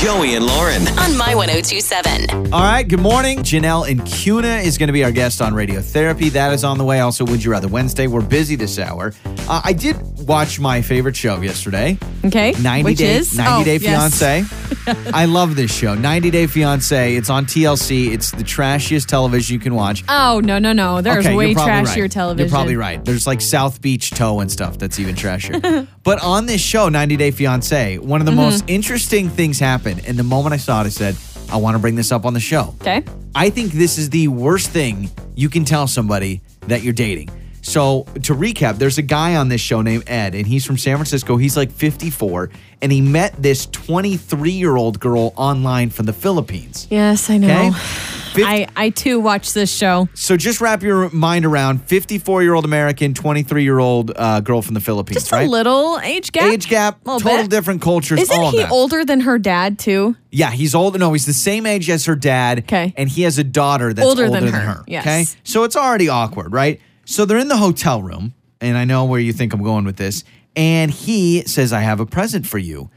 Joey and Lauren. on My 1027. All right, good morning. Janelle Acuna is going to be our guest on radiotherapy. That is on the way. Also, Would You Rather Wednesday. We're busy this hour. Uh, I did watch my favorite show yesterday. Okay. 90 Which Day, is? 90 Oh, Day yes. Fiance. I love this show. 90 Day Fiance. It's on TLC. It's the trashiest television you can watch. Oh, no, no, no. There's Okay, way trashier right. television. You're probably right. There's like South Beach Tow and stuff that's even trashier. but on this show, 90 Day Fiance, one of the Mm-hmm. most interesting things happened. And the moment I saw it, I said, I want to bring this up on the show. Okay. I think this is the worst thing you can tell somebody that you're dating. So, to recap, there's a guy on this show named Ed, and he's from San Francisco. He's like 54, and he met this 23 year old girl online from the Philippines. Yes, I know. Okay? Fif- I, I too watch this show. so, just wrap your mind around 54 year old American, 23 year old uh, girl from the Philippines, Just right? a little age gap. Age gap, total bit. different cultures, Isn't he older than her dad too? Yeah, he's older. No, he's the same age as her dad. Okay. And he has a daughter that's Older older, than than, her, her. yes. Okay. So it's already awkward, right? So they're in the hotel room, and I know where you think I'm going with this. And he says, I have a present for you.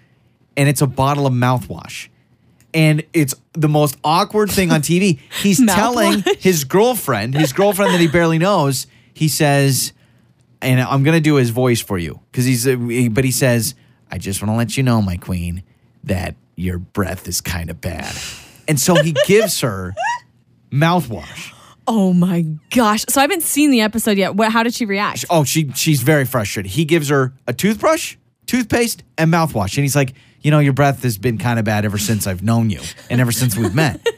And it's a bottle of mouthwash. And it's the most awkward thing on TV. He's telling his girlfriend, his girlfriend that he barely knows, he says, and I'm gonna do his voice for you because he's, uh, but he says, "I just want to let you know, my queen, that your breath is kind of bad," and so he gives her mouthwash. Oh my gosh. So I haven't seen the episode yet. What, how did she react? Oh, she she's very frustrated. He gives her a toothbrush, toothpaste, and mouthwash, and he's like, "You know, your breath has been kind of bad ever since I've known you, and ever since we've met."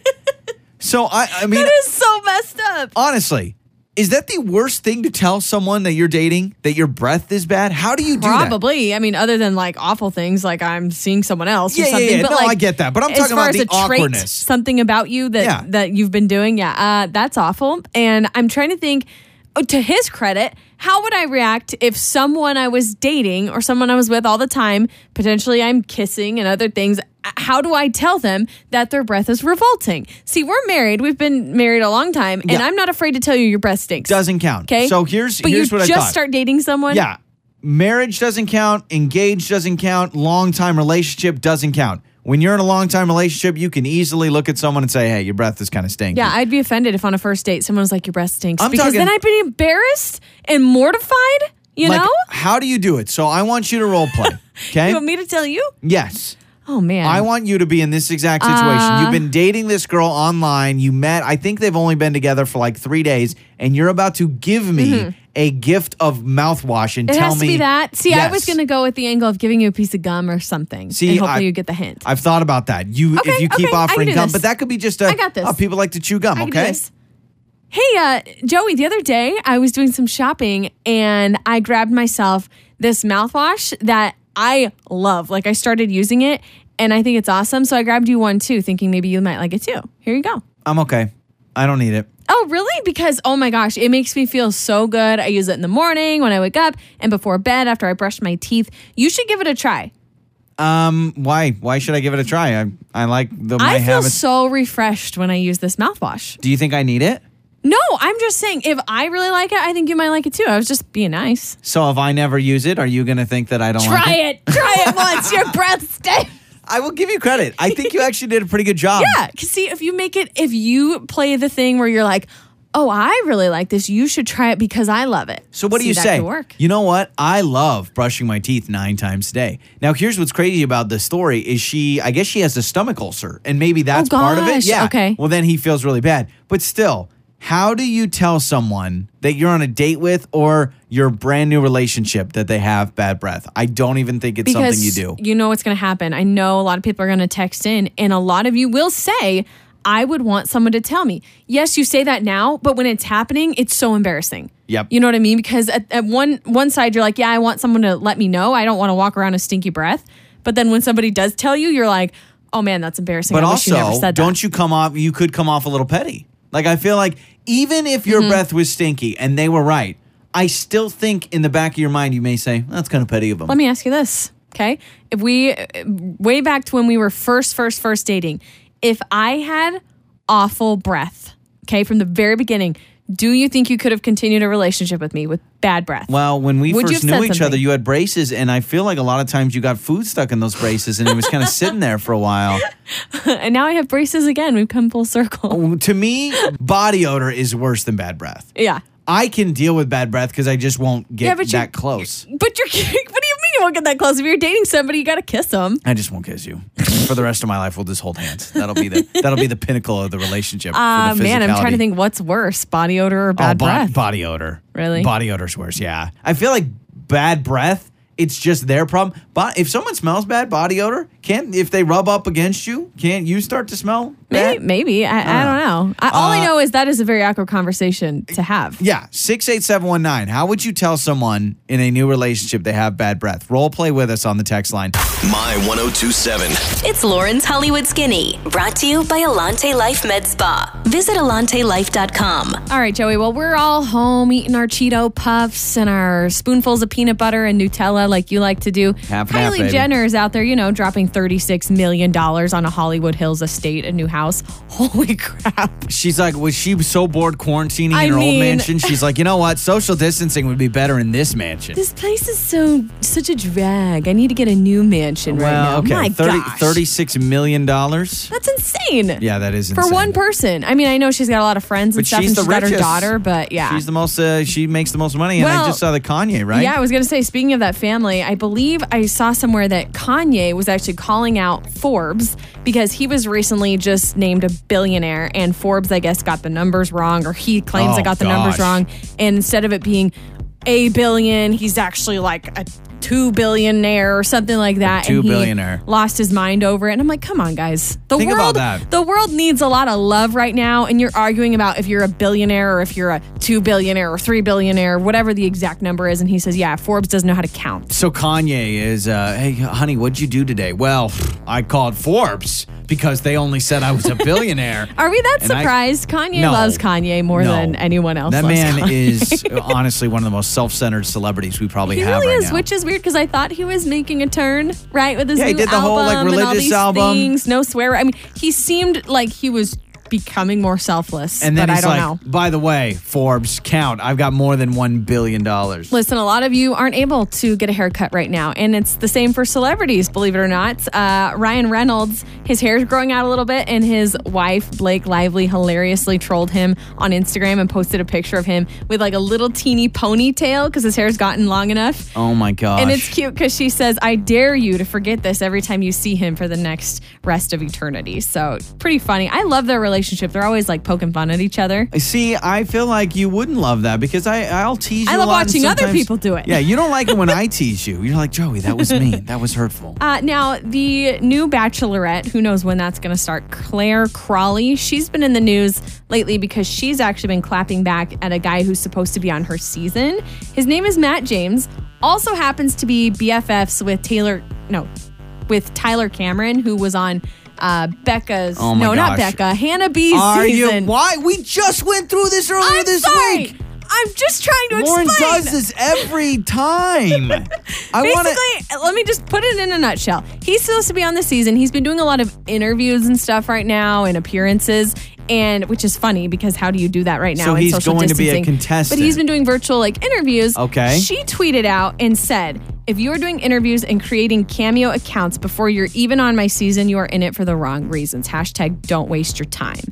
So I, I mean, That is so messed up. honestly. Is that the worst thing to tell someone that you're dating that your breath is bad? How do you do that? Probably. I mean, other than like awful things, like I'm seeing someone else or Yeah, yeah, something. yeah. But No, like, I get that. But I'm talking about the a trait, awkwardness. something about you that Yeah. that you've been doing. Yeah, uh, that's awful. And I'm trying to think. oh, To his credit, how would I react if someone I was dating or someone I was with all the time, potentially I'm kissing and other things, how do I tell them that their breath is revolting? See, we're married. We've been married a long time, and Yeah. I'm not afraid to tell you your breath stinks. Doesn't count. Okay. So here's but here's you what just I thought. start dating someone. Yeah. Marriage doesn't count. Engaged doesn't count. Long time relationship doesn't count. When you're in a long time relationship, you can easily look at someone and say, "Hey, your breath is kind of stinky." Yeah, I'd be offended if on a first date someone was like, "Your breath stinks," I'm because talking- then I'd be embarrassed and mortified. You Like, know? How do you do it? So I want you to role play. Okay. You want me to tell you? yes. Oh man, I want you to be in this exact situation. Uh. You've been dating this girl online. You met, I think they've only been together for like three days, and you're about to give me a gift of mouthwash and Mm-hmm. it tell me that. See, I was going to go with the angle of giving you a piece of gum or something. See, hopefully I- you get the hint. I've thought about that. You, Okay, if you keep okay, offering gum, this. but that could be just a. I got this. oh, people like to chew gum. I can do okay. this. Hey, uh, Joey, the other day I was doing some shopping and I grabbed myself this mouthwash that I love. Like I started using it and I think it's awesome. So I grabbed you one too, thinking maybe you might like it too. Here you go. I'm okay. I don't need it. Oh, really? Because, oh my gosh, it makes me feel so good. I use it in the morning when I wake up and before bed after I brush my teeth. You should give it a try. Um, why? Why should I give it a try? I I like the I feel habits. so refreshed when I use this mouthwash. Do you think I need it? No, I'm just saying, if I really like it, I think you might like it too. I was just being nice. So if I never use it, are you gonna think that I don't like Try it? it. Try it once. Your breath stinks. I will give you credit. I think you actually did a pretty good job. Yeah. Cause see, if you make it, if you play the thing where you're like, oh, I really like this, you should try it because I love it. So what do See, you say? work. You know what? I love brushing my teeth nine times a day. Now, here's what's crazy about the story: is she? I guess she has a stomach ulcer, and maybe oh, that's part of it. Oh, Yeah. okay. Well, then he feels really bad. But still, how do you tell someone that you're on a date with or your brand new relationship that they have bad breath? I don't even think it's something you do. You know what's going to happen. I know a lot of people are going to text in, and a lot of you will say, I would want someone to tell me. Yes, you say that now, but when it's happening, it's so embarrassing. Yep. You know what I mean? Because at, at one one side, you're like, yeah, I want someone to let me know. I don't want to walk around with stinky breath. But then when somebody does tell you, you're like, oh man, that's embarrassing. But I wish you never also, don't you come off? You could come off a little petty. Like I feel like even if your Mm-hmm. breath was stinky and they were right, I still think in the back of your mind you may say that's kind of petty of them. Let me ask you this, okay? If we way back to when we were first, first, first dating, if I had awful breath, okay, from the very beginning, Do you think you could have continued a relationship with me with bad breath? Well, when we Would first knew each other, you had braces, and I feel like a lot of times you got food stuck in those braces, and it was kind of sitting there for a while. and now I have braces again. We've come full circle. Oh, to me, body odor is worse than bad breath. Yeah. I can deal with bad breath because I just won't get Yeah, that close. But you're, you won't get that close? If you're dating somebody, you got to kiss them. I just won't kiss you for the rest of my life. We'll just hold hands. That'll be the that'll be the pinnacle of the relationship. for Uh, the man, I'm trying to think what's worse, body odor or Oh, bad bo- breath? body odor. Really? Body odor's worse. Yeah, I feel like bad breath. It's just their problem. But if someone smells bad body odor, can't if they rub up against you, can't you start to smell? Maybe, bad? maybe. I, I don't know. I, all I Uh, know is that is a very awkward conversation to have. Yeah, six eight seven one nine. How would you tell someone in a new relationship they have bad breath? Role play with us on the text line. My 1027. It's Lauren's Hollywood Skinny, brought to you by Alante Life Med Spa. Visit AlanteLife.com. All right, Joey. Well, we're all home eating our Cheeto puffs and our spoonfuls of peanut butter and Nutella, like you like to do. Half and half, Kylie baby. Jenner is out there, you know, dropping thirty-six million dollars on a Hollywood Hills estate, a new house. Holy crap! She's like, was she so bored quarantining I in her mean- old mansion? She's like, you know what? Social distancing would be better in this mansion. This place is so such a drag. I need to get a new mansion right now. okay, My 30, gosh. 36 million dollars. That's insane. Yeah, that is insane. For one person. I mean, I know she's got a lot of friends and But stuff, she's and the she's got her richest. daughter, but yeah. She's the most. Uh, she makes the most money, and I just saw the Kanye, right? Yeah, I was going to say, speaking of that family, I believe I saw somewhere that Kanye was actually calling out Forbes because he was recently just named a billionaire, and Forbes, I guess, got the numbers wrong, or he claims Oh, I got the numbers wrong. And instead of it being a billion, he's actually like a two billionaire or something like that. two and he billionaire. Lost his mind over it. And I'm like, come on, guys. The Think about world, that. the world needs a lot of love right now, and you're arguing about if you're a billionaire or if you're a two billionaire or three billionaire, whatever the exact number is. And he says, yeah, Forbes doesn't know how to count. So Kanye is, uh, hey, honey, what'd you do today? Well, I called Forbes because they only said I was a billionaire. Are we that And I- surprised? Kanye No. loves Kanye more No. than anyone else. That man Kanye. is honestly one of the most self-centered celebrities we probably He have really right is, now. which is weird because I thought he was making a turn, right, with his Yeah, he new did the album whole, like, and all religious these album. things. No swear. I mean, he seemed like he was becoming more selfless, and then but I don't like, know. by the way, Forbes, count. I've got more than one billion dollars. Listen, a lot of you aren't able to get a haircut right now, and it's the same for celebrities, believe it or not. Uh, Ryan Reynolds, his hair is growing out a little bit, and his wife, Blake Lively, hilariously trolled him on Instagram and posted a picture of him with like a little teeny ponytail because his hair's gotten long enough. Oh my god! And it's cute because she says, I dare you to forget this every time you see him for the next rest of eternity. So, pretty funny. I love their relationship. They're always like poking fun at each other. See, I feel like you wouldn't love that because I I'll tease you. I love watching other people do it. Yeah, you don't like it when I tease you. You're like Joey, that was mean. That was hurtful. Uh, now, the new Bachelorette, who knows when that's going to start, Clare Crawley, she's been in the news lately because she's actually been clapping back at a guy who's supposed to be on her season. His name is Matt James, also happens to be BFFs with Taylor, no, with Tyler Cameron, who was on uh, Becca's, Oh my no, not. Becca, Hannah B's Are season. you? Why? We just went through this earlier I'm this sorry. week. I'm just trying to Lauren explain. does this every time. I want to. Let me just put it in a nutshell. He's supposed to be on the season. He's been doing a lot of interviews and stuff right now and appearances. And which is funny because how do you do that right now? So in he's social going to be a distancing? contestant. But he's been doing virtual like interviews. Okay. She tweeted out and said, "If you are doing interviews and creating cameo accounts before you're even on my season, you are in it for the wrong reasons. Hashtag don't waste your time."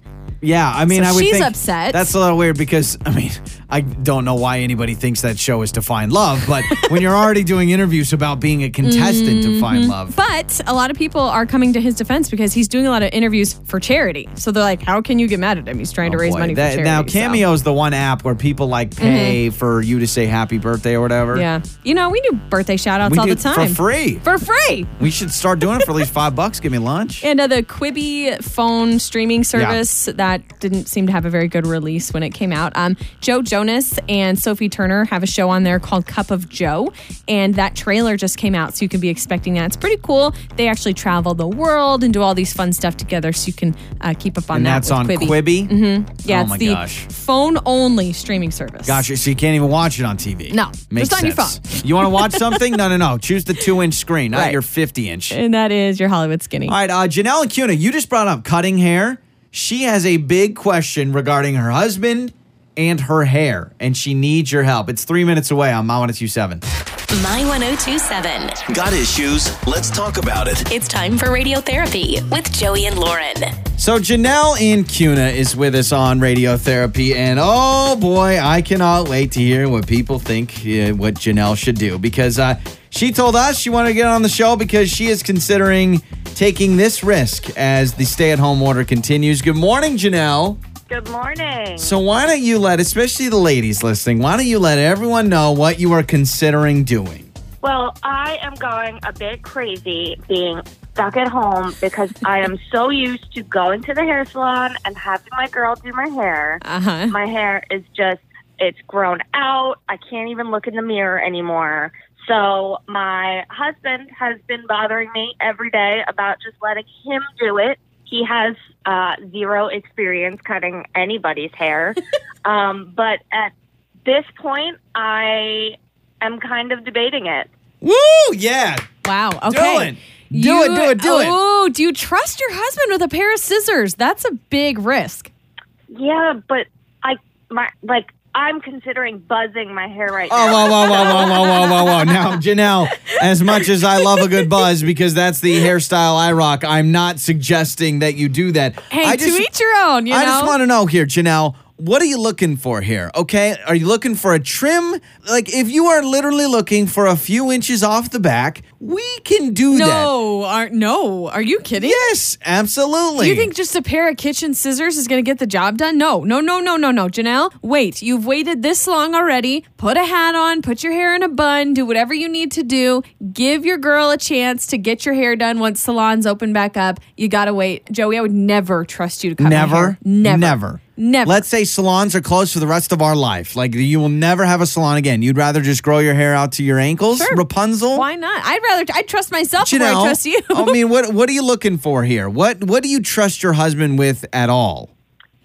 Yeah, I mean, So I would she's think upset. That's a little weird because I mean, I don't know why anybody thinks that show is to find love, but when you're already doing interviews about being a contestant to find love, Mm-hmm. But a lot of people are coming to his defense because he's doing a lot of interviews for charity. So they're like, "How can you get mad at him? He's trying to Oh, raise boy. money That- for charity." Now, Cameo is the one app where people like pay for you to say happy birthday or whatever. Yeah. You know, we do birthday shout outs we all the time. for free. For free. We should start doing it for at least five bucks. Give me lunch. And uh, the Quibi phone streaming service that didn't seem to have a very good release when it came out. Um, Joe Jonas and Sophie Turner have a show on there called Cup of Joe, and that trailer just came out, so you can be expecting that. It's pretty cool. They actually travel the world and do all these fun stuff together, so you can uh, keep up on that. and that. that's on Quibi. Quibi. Yeah, oh it's my the gosh. phone only streaming service. Gotcha. So you can't even watch it on TV. No, Makes just on your phone. You want to watch something? No, no, no. Choose the two inch screen, not Right. your 50 inch. And that is your Hollywood Skinny. All right, uh, Janelle Acuna, you just brought up cutting hair. She has a big question regarding her husband and her hair, and she needs your help. It's three minutes away on My 1027. My 1027. Got issues? Let's talk about it. It's time for radiotherapy with Joey and Lauren. So Janelle Acuna is with us on radiotherapy, and oh boy, I cannot wait to hear what people think uh, what Janelle should do because uh, she told us she wanted to get on the show because she is considering taking this risk as the stay-at-home order continues. Good morning, Janelle. Good morning. So why don't you let, especially the ladies listening, why don't you let everyone know what you are considering doing? Well, I am going a bit crazy being stuck at home because I am so used to going to the hair salon and having my girl do my hair. Uh-huh. My hair is just, it's grown out. I can't even look in the mirror anymore. So my husband has been bothering me every day about just letting him do it. He has uh, zero experience cutting anybody's hair. um, but at this point, I am kind of debating it. Woo! Yeah. Wow. Do Okay. it. Do it, do it, do it. Oh, do you trust your husband with a pair of scissors? That's a big risk. Yeah, but I my like I'm considering buzzing my hair right now. Oh, now. whoa, whoa, whoa, whoa, whoa, whoa, whoa, whoa. Now, Janelle, as much as I love a good buzz because that's the hairstyle I rock, I'm not suggesting that you do that. Hey, I to just, each your own, you I know? just want to know here, Janelle, what are you looking for here? Okay. Are you looking for a trim? Like, if you are literally looking for a few inches off the back, we can do that. no, are, no. Are you kidding? Yes, absolutely. You think just a pair of kitchen scissors is going to get the job done? No, no, no, no, no, no. Janelle, wait. You've waited this long already. Put a hat on, put your hair in a bun, do whatever you need to do. Give your girl a chance to get your hair done once salons open back up. You got to wait. Joey, I would never trust you to cut my Never, hair. Never. never, Never. Let's say salons are closed for the rest of our life. Like you will never have a salon again. You'd rather just grow your hair out to your ankles, Sure. Rapunzel. Why not? I'd rather, I trust myself before I trust you. I mean, what what are you looking for here? What what do you trust your husband with at all?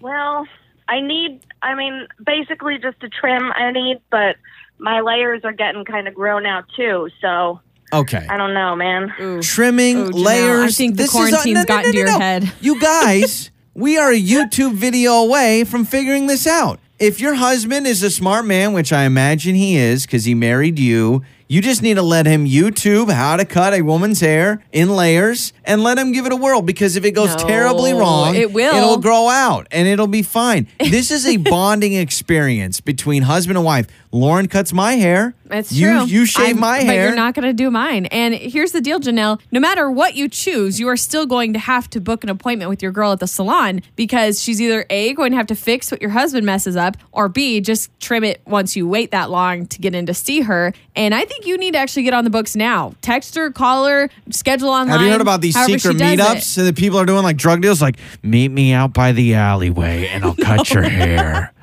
Well, I need I mean, basically just a trim I need, but my layers are getting kind of grown out too, so Okay. I don't know, man. Trimming Ooh, Janelle, layers. I think the This is a- quarantine's no, no, gotten no, to your no. head. You guys, we are a YouTube video away from figuring this out. If your husband is a smart man, which I imagine he is because he married you, you just need to let him YouTube how to cut a woman's hair in layers and let him give it a whirl because if it goes No, terribly wrong, it will. it'll grow out and it'll be fine. This is a bonding experience between husband and wife. Lauren cuts my hair. It's you, true. You shave I'm- my but hair. you're not going to do mine. And here's the deal, Janelle. No matter what you choose, you are still going to have to book an appointment with your girl at the salon because she's either A, going to have to fix what your husband messes up, or B, just trim it once you wait that long to get in to see her. And I think you need to actually get on the books now. Text her, call her, schedule online. Have you heard about these secret meetups it. so that people are doing like drug deals? Like, meet me out by the alleyway and I'll cut your hair.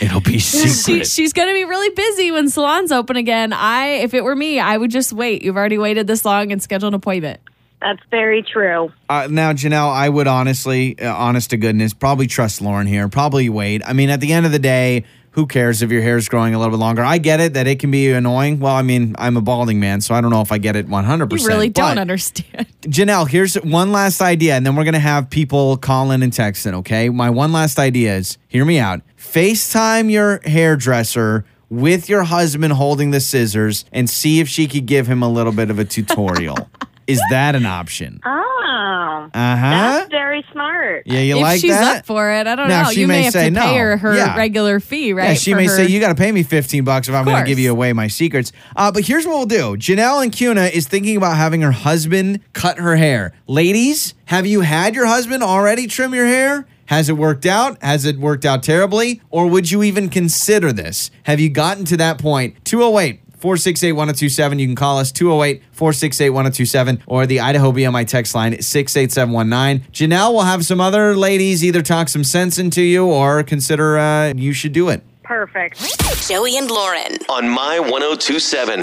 It'll be She, secret. she's going to be really busy when salons open again. I, if it were me, I would just wait. You've already waited this long and schedule an appointment. That's very true. Uh, now, Janelle, I would honestly, uh, honest to goodness, probably trust Lauren here. Probably wait. I mean, at the end of the day, who cares if your hair's growing a little bit longer? I get it that it can be annoying. Well, I mean, I'm a balding man, so I don't know if I get it 100%. You really don't understand. Janelle, here's one last idea, and then we're gonna have people call in and text in. Okay, my one last idea is hear me out. FaceTime your hairdresser with your husband holding the scissors, and see if she could give him a little bit of a tutorial. is that an option? Oh. Uh huh. That's very smart. Yeah, you if like she's that? up for it, I don't Now, know. she You may may have say to no. pay her her Yeah. regular fee, right? Yeah, she may her- say you got to pay me fifteen bucks if I'm going to give you away my secrets. Uh, but here's what we'll do: Janelle Acuna is thinking about having her husband cut her hair. Ladies, have you had your husband already trim your hair? Has it worked out? Has it worked out terribly? Or would you even consider this? Have you gotten to that point? 208 468 1027. You can call us 208 468 1027 or the Idaho BMI text line 68719. Janelle will have some other ladies either talk some sense into you or consider uh, you should do it. Perfect. Joey and Lauren. On My 1027.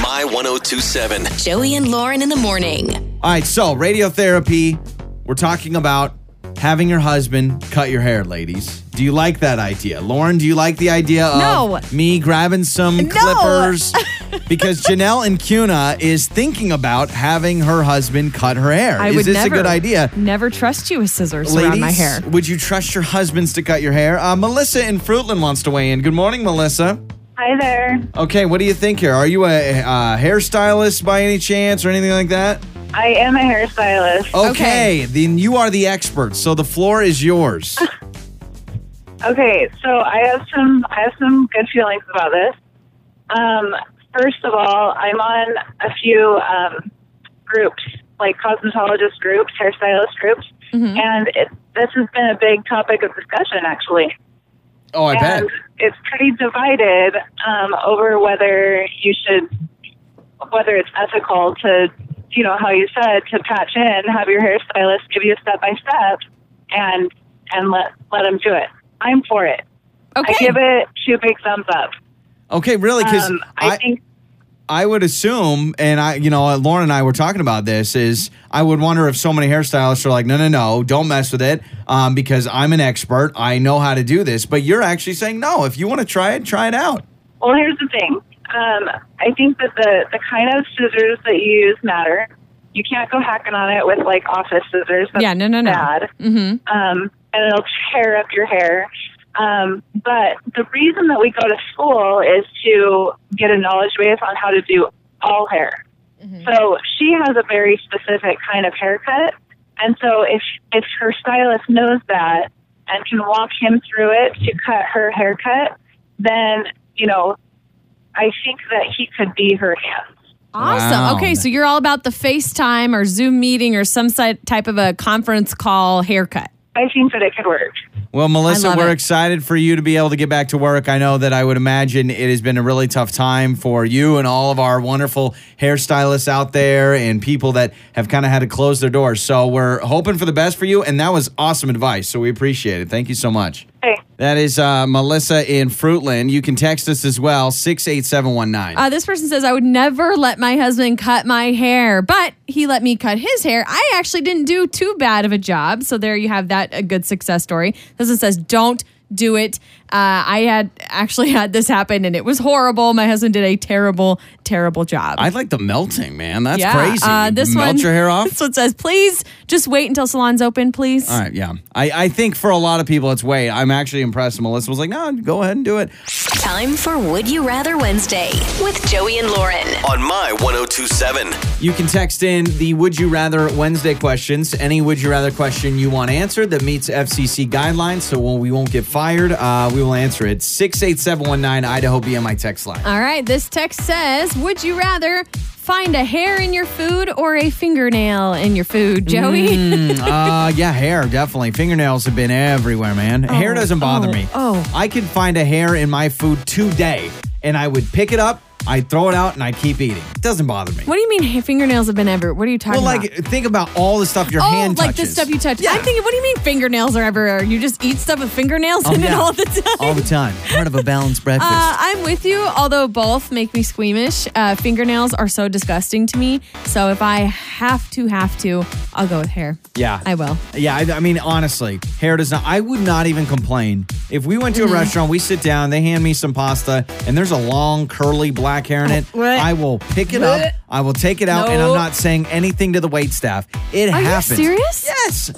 My 1027. Joey and Lauren in the morning. All right, so radiotherapy. We're talking about having your husband cut your hair, ladies. Do you like that idea? Lauren, do you like the idea of No. me grabbing some No. clippers because Janelle Acuna is thinking about having her husband cut her hair. I is would this never, a good idea? Never trust you with scissors Ladies, around my hair. would you trust your husbands to cut your hair? Uh, Melissa in Fruitland wants to weigh in. Good morning, Melissa. Hi there. Okay, what do you think here? Are you a uh, hairstylist by any chance or anything like that? I am a hairstylist. Okay, then you are the expert, so the floor is yours. Okay, so I have some I have some good feelings about this. Um, first of all, I'm on a few um, groups, like cosmetologist groups, hairstylist groups, and it, this has been a big topic of discussion actually. Oh, I bet. and it's pretty divided um, over whether you should, whether it's ethical to, you know, how you said to patch in, have your hairstylist give you a step by step, and and let let them do it. I'm for it. Okay. I give it two big thumbs up. Okay, really? Because Um, I, I, think I would assume, and I, you know, Lauren and I were talking about this. Is I would wonder if so many hairstylists are like, no, no, no, don't mess with it, um, because I'm an expert. I know how to do this. But you're actually saying no. If you want to try it, try it out. Well, here's the thing. Um, I think that the the kind of scissors that you use matter. You can't go hacking on it with like office scissors. That's Yeah, no, no, no. Bad. Mm-hmm. um, and it'll tear up your hair. Um, but the reason that we go to school is to get a knowledge base on how to do all hair. So she has a very specific kind of haircut, and so if if her stylist knows that and can walk him through it to cut her haircut, then you know, I think that he could be her hands. Awesome. Wow. Okay, so you're all about the FaceTime or Zoom meeting or some type of a conference call haircut. I think that it could work. Well, Melissa, we're it. excited for you to be able to get back to work. I know that I would imagine it has been a really tough time for you and all of our wonderful hairstylists out there and people that have kind of had to close their doors. So we're hoping for the best for you. And that was awesome advice. So we appreciate it. Thank you so much. Hey, That is uh, Melissa in Fruitland. You can text us as well, 68719. Uh, this person says, I would never let my husband cut my hair, but he let me cut his hair. I actually didn't do too bad of a job. So there you have that, a good success story. This one says, don't do it. Uh, I had actually had this happen and it was horrible. My husband did a terrible, terrible job. I like the melting, man. That's yeah. crazy. Uh, this Melt one, your hair off? This one says, please just wait until salon's open, please. All right, yeah. I, I think for a lot of people, it's wait. I'm actually impressed. Melissa was like, no, go ahead and do it. Time for Would You Rather Wednesday with Joey and Lauren. On My 1027. You can text in the Would You Rather Wednesday questions. Any Would You Rather question you want answered that meets FCC guidelines, so we won't get fired, uh, we will answer it. 68719 Idaho BMI text line. All right, this text says, Would you rather find a hair in your food or a fingernail in your food, Joey? uh, yeah, hair, definitely. Fingernails have been everywhere, man. hair doesn't bother oh, me. oh. I could find a hair in my food today, and I would pick it up, I'd throw it out, and I'd keep eating. It doesn't bother me. What do you mean fingernails have been everywhere? What are you talking about? well, about? like, think about all the stuff your oh, hand like the stuff you touch. Yeah. I'm thinking, what do you mean fingernails are everywhere? You just eat stuff with fingernails Oh, in it all the time? All the time. Part of a balanced breakfast. Uh, I'm with you, although both make me squeamish. Uh, fingernails are so disgusting to me. So if I have to, have to, I'll go with hair. yeah. I will. Yeah, I, I mean, honestly, hair does not. I would not even complain if we went to Mm-hmm. a restaurant. We sit down, they hand me some pasta, and there's a long curly black hair in it. I will pick it up. I will take it out, and I'm No. not saying anything to the wait staff. It Are you happens. serious? Yes.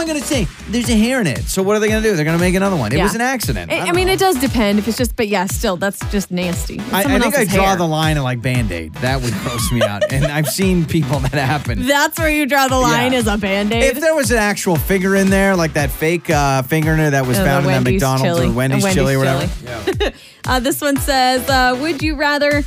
I going to say? There's a hair in it. So what are they going to do? They're going to make another one. It Yeah. was an accident. I, I don't mean, know. it does depend if it's just, but yeah, still, that's just nasty. It's I, I someone think I else's draw hair. the line at like Band Aid. That would gross me out. And I've seen people that happen. That's where you draw the line Yeah. as a band aid. If there was an actual finger in there, like that fake uh, finger in there that was Oh, the found in that Wendy's McDonald's chili. or Wendy's, The Wendy's chili or whatever. Uh, this one says, uh, "Would you rather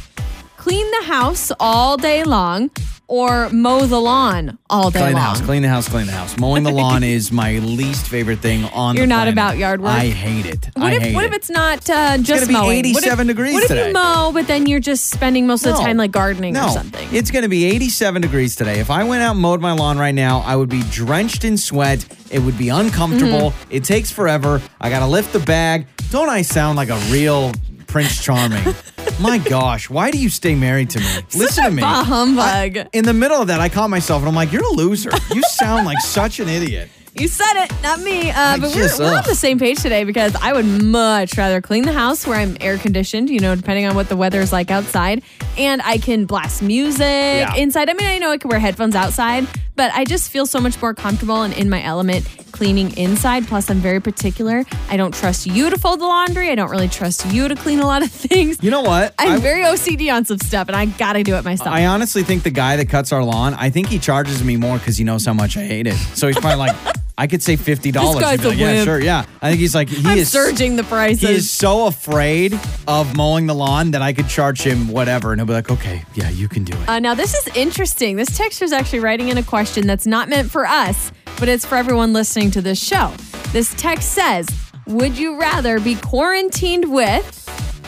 clean the house all day long or mow the lawn all day Clean the house, clean the house, clean the house. Mowing the lawn is my least favorite thing on. You're the not planet. about yard work? I hate it. What I if hate what it. if it's not uh, just gonna be mowing? What if- 87 degrees What if you mow, but then you're just spending most of the No. time like gardening or something? It's going to be 87 degrees today. If I went out and mowed my lawn right now, I would be drenched in sweat. It would be uncomfortable. Mm-hmm. It takes forever. I got to lift the bag. Don't I sound like a real Prince Charming? my gosh, why do you stay married to me? Listen to me. bah humbug. I- in the middle of that, I caught myself and I'm like, you're a loser. You sound like such an idiot. You said it, not me. Uh, but we're, we're on ugh. the same page today because I would much rather clean the house where I'm air conditioned, you know, depending on what the weather is like outside. And I can blast music inside. I mean, I know I can wear headphones outside, but I just feel so much more comfortable and in my element cleaning inside. Plus, I'm very particular. I don't trust you to fold the laundry. I don't really trust you to clean a lot of things. You know what? I'm I- very OCD on some stuff, and I gotta do it myself. I honestly think the guy that cuts our lawn, I think he charges me more because he knows how much I hate it. So he's probably like, I could say fifty dollars. guy's a like, yeah, wimp. sure, yeah. I think he's like he I'm is surging the prices. He is so afraid of mowing the lawn that I could charge him whatever, and he'll be like, okay, yeah, you can do it. Uh, now, this is interesting. This texter is actually writing in a question that's not meant for us, but it's for everyone listening to this show. This text says, Would you rather be quarantined with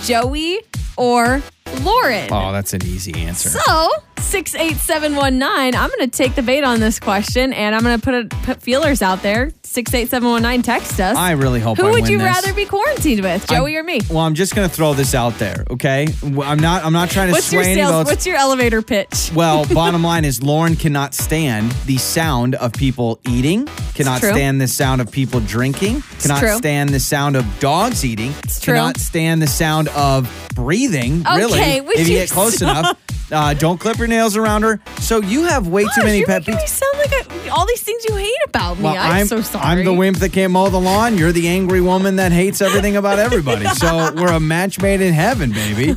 Joey or Lauren? oh, that's an easy answer. So, 68719, I'm going to take the bait on this question and I'm going to put, a, put feelers out there. 68719, text us. I really hope Who I would you this. rather be quarantined with, Joey or me? Well, I'm just gonna throw this out there, okay? I'm not. I'm not trying to What's sway your any sales? votes. What's your elevator pitch? Well, bottom line is Lauren cannot stand the sound of people eating, cannot stand the sound of people drinking, cannot stand the sound of dogs eating, cannot stand the sound of breathing, really. Okay, would if you you get close stop? enough. Uh, don't clip your nails around her. So you have way too many you're pet making me peeves. sound like I, all these things you hate about me. Well, I'm, so sorry. I'm the wimp that can't mow the lawn. You're the angry woman that hates everything about everybody. so we're a match made in heaven, baby.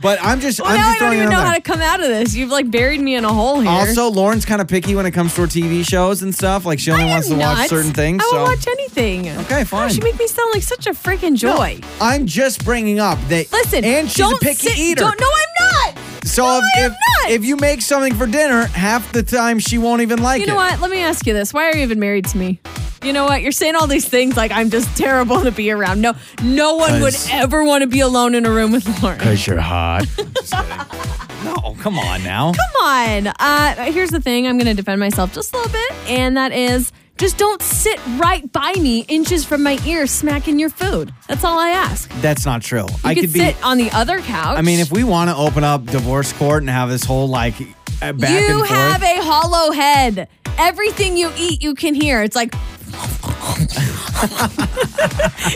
But I'm just, Well, I'm now just I don't even know how to come out of this. You've like buried me in a hole here. Also, Lauren's kind of picky when it comes to her TV shows and stuff. Like she only I wants to am watch certain things. I so will watch anything. Okay, fine. Gosh, you make me sound like such a freaking joy. I'm just bringing up that. Listen, and she's a picky sit, eater. Don't, no, I'm not. So no, if, if, if you make something for dinner, half the time she won't even like it. You it. know what? Let me ask you this: Why are you even married to me? You know what? You're saying all these things like I'm just terrible to be around. No, no one would ever want to be alone in a room with Lauren. Because you're hot. No, come on now. Come on. Uh, here's the thing. I'm going to defend myself just a little bit, and that is just don't sit right by me, inches from my ear, smacking your food. That's all I ask. That's not true. I could could be. sit on the other couch. I mean, if we want to open up divorce court and have this whole like uh, back you and forth. have a hollow head. Everything you eat, you can hear. It's like, even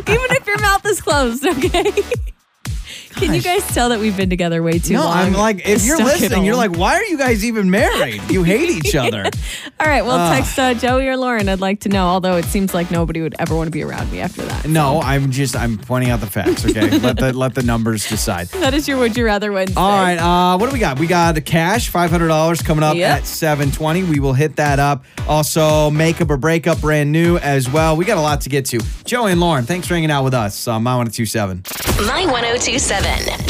if your mouth is closed, okay? Can you guys tell that we've been together way too long? no, long? I'm like, if you're Stuck at listening, you're home. like, why are you guys even married? You hate each other. all right, well, Ugh. text uh, Joey or Lauren. I'd like to know, although it seems like nobody would ever want to be around me after that. No, I'm just I'm pointing out the facts. Okay, let the let the numbers decide. That is your Would You Rather Wednesday. All right, uh, what do we got? We got the cash, five hundred dollars coming up Yep. at seven twenty. We will hit that up. Also, makeup or breakup, brand new as well. We got a lot to get to. Joey and Lauren, thanks for hanging out with us. Uh, My one two seven. My 1027.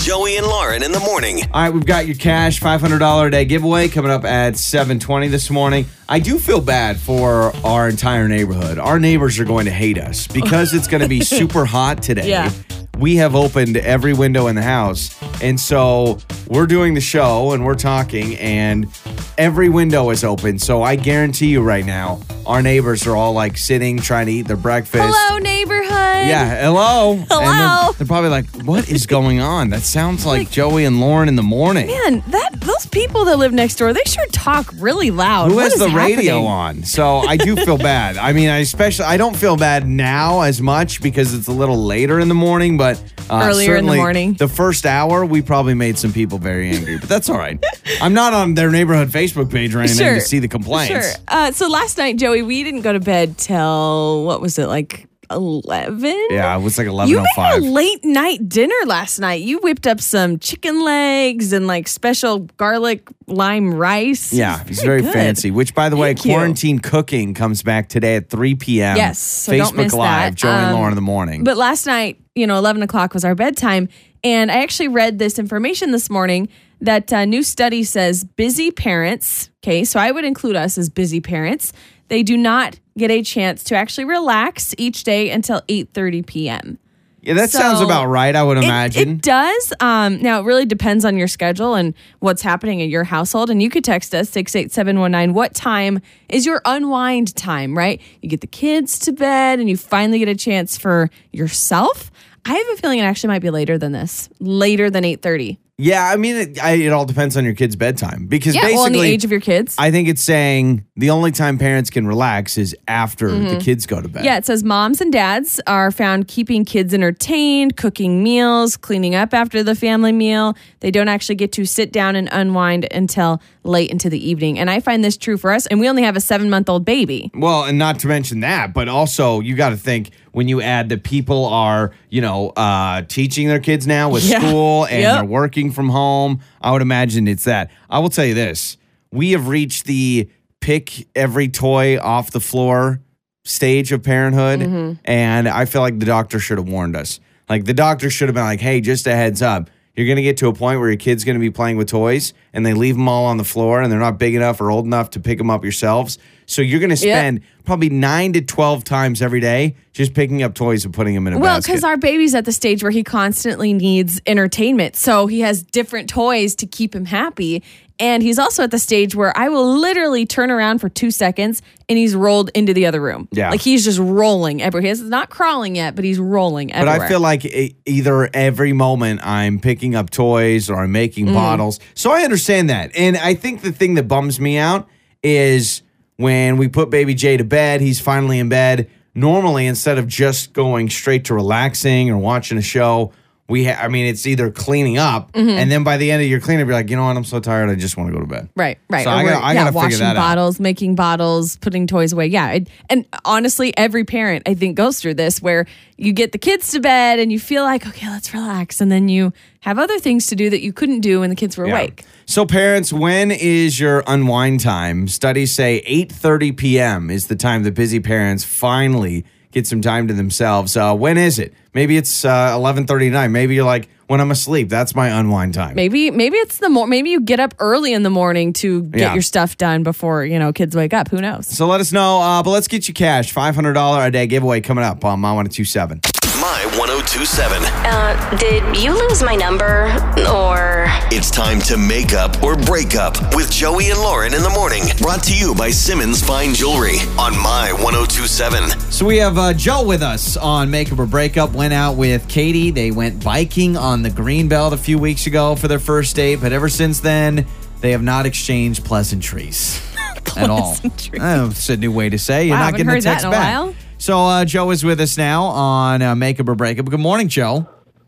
Joey and Lauren in the morning. All right, we've got your cash, five hundred dollar a day giveaway coming up at seven twenty this morning. I do feel bad for our entire neighborhood. Our neighbors are going to hate us because it's going to be super hot today. Yeah. We have opened every window in the house, and so we're doing the show and we're talking, and every window is open. So I guarantee you right now, our neighbors are all like sitting trying to eat their breakfast. Hello, neighborhood. Yeah, hello. And they're- Hello. they're, probably like, "What is going on?" That sounds like, Joey and Lauren in the morning. Man, that people that live next door, they sure talk really loud. Who What has the radio on? So I do feel bad. I mean, I especially I don't feel bad now as much because it's a little later in the morning, but uh, Earlier in the morning. the first hour we probably made some people very angry. But that's all right. I'm not on their neighborhood Facebook page or anything Sure. to see the complaints. Sure. Uh, so last night, Joey, we didn't go to bed till what was it like eleven? Yeah, it was like 11. You 11:05. made a late night dinner last night. You whipped up some chicken legs and like special garlic lime rice. Yeah, it's very fancy. Which, by the way, Thank you. quarantine cooking comes back today at 3 p.m. Yes, so Facebook don't miss Live, that. Joey and Um, Lauren in the morning. But last night, you know, 11 o'clock was our bedtime. And I actually read this information this morning that a new study says busy parents, okay, so I would include us as busy parents, they do not get a chance to actually relax each day until 8.30 p.m. yeah, that sounds about right. I would It- imagine. It, does. Um, now, it really depends on your schedule and what's happening in your household. And you could text us 68719. What time is your unwind time, right? You get the kids to bed and you finally get a chance for yourself. I have a feeling it actually might be later than this, later than 8.30. Yeah, I mean, it, I, it all depends on your kid's bedtime because Yeah, basically, well, the age of your kids. I think it's saying the only time parents can relax is after the kids go to bed. Mm-hmm. Yeah, it says moms and dads are found keeping kids entertained, cooking meals, cleaning up after the family meal. They don't actually get to sit down and unwind until late into the evening. And I find this true for us. And we only have a seven month old baby. Well, and not to mention that, but also you got to think when you add that people are, you know, uh, teaching their kids now with Yeah. school and Yep. they're working from home. I would imagine it's that. I will tell you this: we have reached the pick every toy off the floor stage of parenthood, Mm-hmm. and I feel like the doctor should have warned us. Like the doctor should have been like, "Hey, just a heads up." You're going to get to a point where your kid's going to be playing with toys and they leave them all on the floor and they're not big enough or old enough to pick them up yourselves. So you're going to Yep. spend probably nine to 12 times every day just picking up toys and putting them in a Well, basket. Well, because our baby's at the stage where he constantly needs entertainment. So he has different toys to keep him happy. And he's also at the stage where I will literally turn around for two seconds and he's rolled into the other room. Yeah. Like he's just rolling everywhere. He's not crawling yet, but he's rolling everywhere. but. I feel like either every moment I'm picking up toys or I'm Mm. making bottles. So I understand that. And I think the thing that bums me out is when we put baby Jay to bed, he's finally in bed. Normally, instead of just going straight to relaxing or watching a show, we ha- I mean, it's either cleaning up Mm-hmm. and then by the end of your cleanup, you're like, you know what, I'm so tired, I just want to go to bed. Right, right. So Or I gotta- I yeah, gotta washing that out. bottles, making bottles, putting toys away. Yeah, it, and honestly, every parent I think goes through this where you get the kids to bed and you feel like, okay, let's relax, and then you have other things to do that you couldn't do when the kids were Yeah. awake. So parents, when is your unwind time? Studies say 8:30 p.m. is the time that busy parents finally get some time to themselves. Uh, when is it? Maybe it's uh, 11:39. Maybe you're like, when I'm asleep, that's my unwind time. Maybe maybe it's the more maybe you get up early in the morning to get Yeah. your stuff done before you know kids wake up. Who knows? So let us know. Uh, but let's get you cash. $500 a day giveaway coming up on My 1027. My 1027. Uh, did you lose my number? Or It's time to make up or break up with Joey and Lauren in the morning. Brought to you by Simmons Fine Jewelry on My 1027. So we have uh, Joe with us on Make Up or Break Up. Went out with Katie. They went biking on the Greenbelt a few weeks ago for their first date, but ever since then, they have not exchanged pleasantries at all. Pleasantries. Oh, it's a new way to say. You're Wow, not haven't getting a heard that text in a back. while. So uh, Joe is with us now on uh, Makeup or Breakup. Good morning, Joe.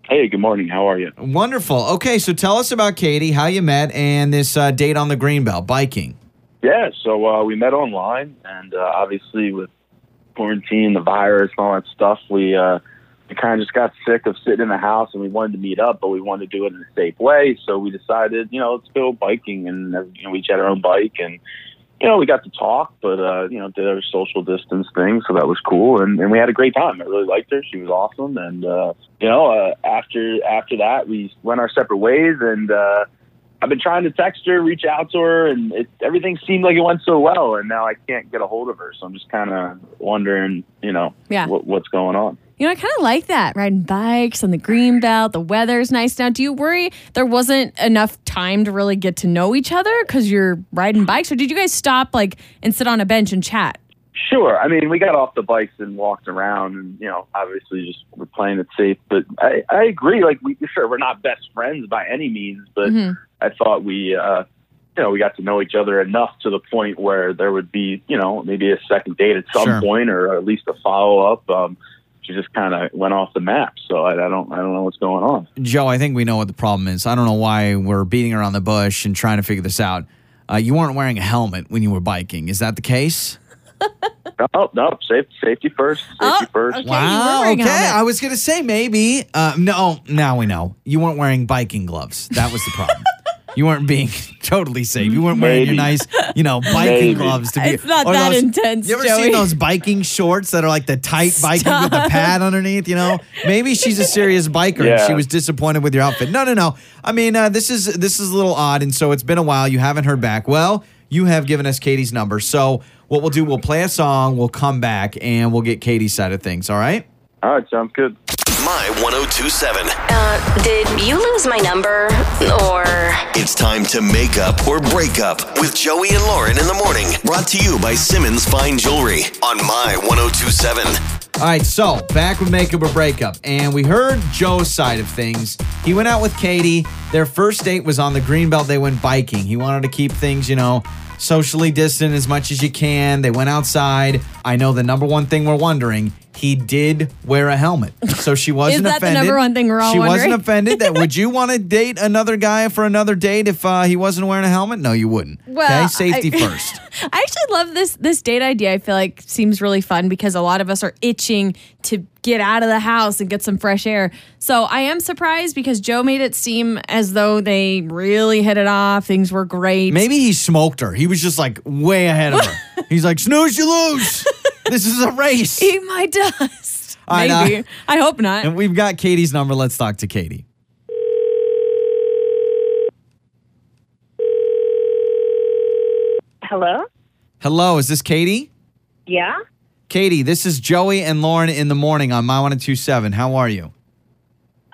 Hey, good morning. How are you? Wonderful. Okay, so tell us about Katie, how you met, and this uh, date on the Greenbelt biking. Yeah, so uh, we met online, and uh, obviously with quarantine, the virus, and all that stuff, we uh, we kind of just got sick of sitting in the house, and we wanted to meet up, but we wanted to do it in a safe way. So we decided, you know, let's go biking, and you know, we each had our own bike, and you know, we got to talk, but uh, you know, did our social distance thing, so that was cool, and, and we had a great time. I really liked her; she was awesome, and uh, you know, uh, after after that, we went our separate ways, and uh, I've been trying to text her, reach out to her, and it, everything seemed like it went so well, and now I can't get a hold of her, so I'm just kind of wondering, you know, Yeah. what, what's going on. You know, I kind of like that riding bikes on the green belt. The weather's nice now. Do you worry there wasn't enough time to really get to know each other because you're riding bikes, or did you guys stop like and sit on a bench and chat? Sure. I mean, we got off the bikes and walked around, and you know, obviously, just we're playing it safe. But I, I agree. Like, we sure we're not best friends by any means, but I thought we, uh, you know, we got to know each other enough to the point where there would be, you know, maybe a second date at some Sure. point, or at least a follow up. Um, she just kind of went off the map, so I, I don't, I don't know what's going on. Joe, I think we know what the problem is. I don't know why we're beating around the bush and trying to figure this out. Uh, you weren't wearing a helmet when you were biking. Is that the case? No, no, safety, safety first, safety Oh, first. okay. you were wearing a okay. I was going to say maybe. Uh, no, now we know. You weren't wearing biking gloves. That was the problem. you weren't being totally safe. You weren't wearing your nice, you know, biking Maybe. gloves to be. It's not or that those- intense, You ever Joey. seen those biking shorts that are like the tight biking with the pad underneath? You know, maybe she's a serious biker and Yeah. she was disappointed with your outfit. No, no, no. I mean, uh, this is this is a little odd, and so it's been a while. You haven't heard back. Well, you have given us Katie's number, so what we'll do, we'll play a song, we'll come back, and we'll get Katie's side of things. All right. All right, sounds good. My 1027. uh, did you lose my number? Or It's time to make up or break up with Joey and Lauren in the morning. Brought to you by Simmons Fine Jewelry on My 1027. All right, so back with Make Up or breakup, and we heard Joe's side of things. He went out with Katie. Their first date was on the Greenbelt. They went biking. He wanted to keep things, you know, socially distant as much as you can. They went outside. I know the number one thing we're wondering. He did wear a helmet, so she wasn't Is that the offended. number one thing we're all She wasn't offended. That would you want to date another guy for another date if uh, he wasn't wearing a helmet? No, you wouldn't. Well, okay, safety I- first. I actually love this this date idea. I feel like seems really fun because a lot of us are itching to get out of the house and get some fresh air. So I am surprised because Joe made it seem as though they really hit it off. Things were great. Maybe he smoked her. He was just like way ahead of her. He's like, snooze, you lose. This is a race. Eat my dust. All right, uh, Maybe. I hope not. And we've got Katie's number. Let's talk to Katie. Hello? Hello, is this Katie? Yeah? Katie, this is Joey and Lauren in the morning on My 1027. How are you?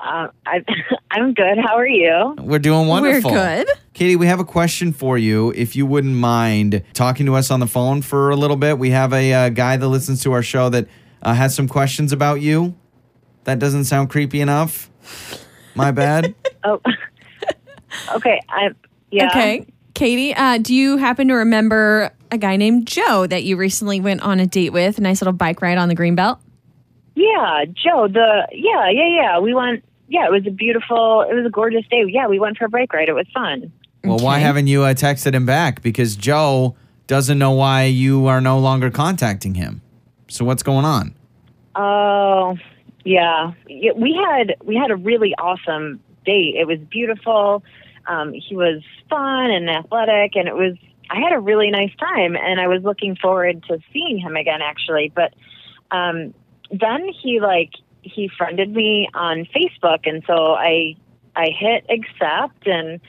Uh, I, I'm good. How are you? We're doing wonderful. We're good. Katie, we have a question for you. If you wouldn't mind talking to us on the phone for a little bit, we have a uh, guy that listens to our show that uh, has some questions about you. That doesn't sound creepy enough. My bad. Oh, okay. I, yeah. Okay. Katie, uh, do you happen to remember a guy named Joe that you recently went on a date with? A nice little bike ride on the Greenbelt? Yeah, Joe, the, yeah, yeah, yeah. We went, yeah, it was a beautiful, it was a gorgeous day. Yeah, we went for a bike ride. It was fun. Well, why haven't you uh, texted him back? Because Joe doesn't know why you are no longer contacting him. So what's going on? Oh, yeah. yeah. We had we had a really awesome date. It was beautiful. Um, he was fun and athletic, and it was. I had a really nice time, and I was looking forward to seeing him again, actually. But um, then he like he friended me on Facebook, and so I I hit accept, and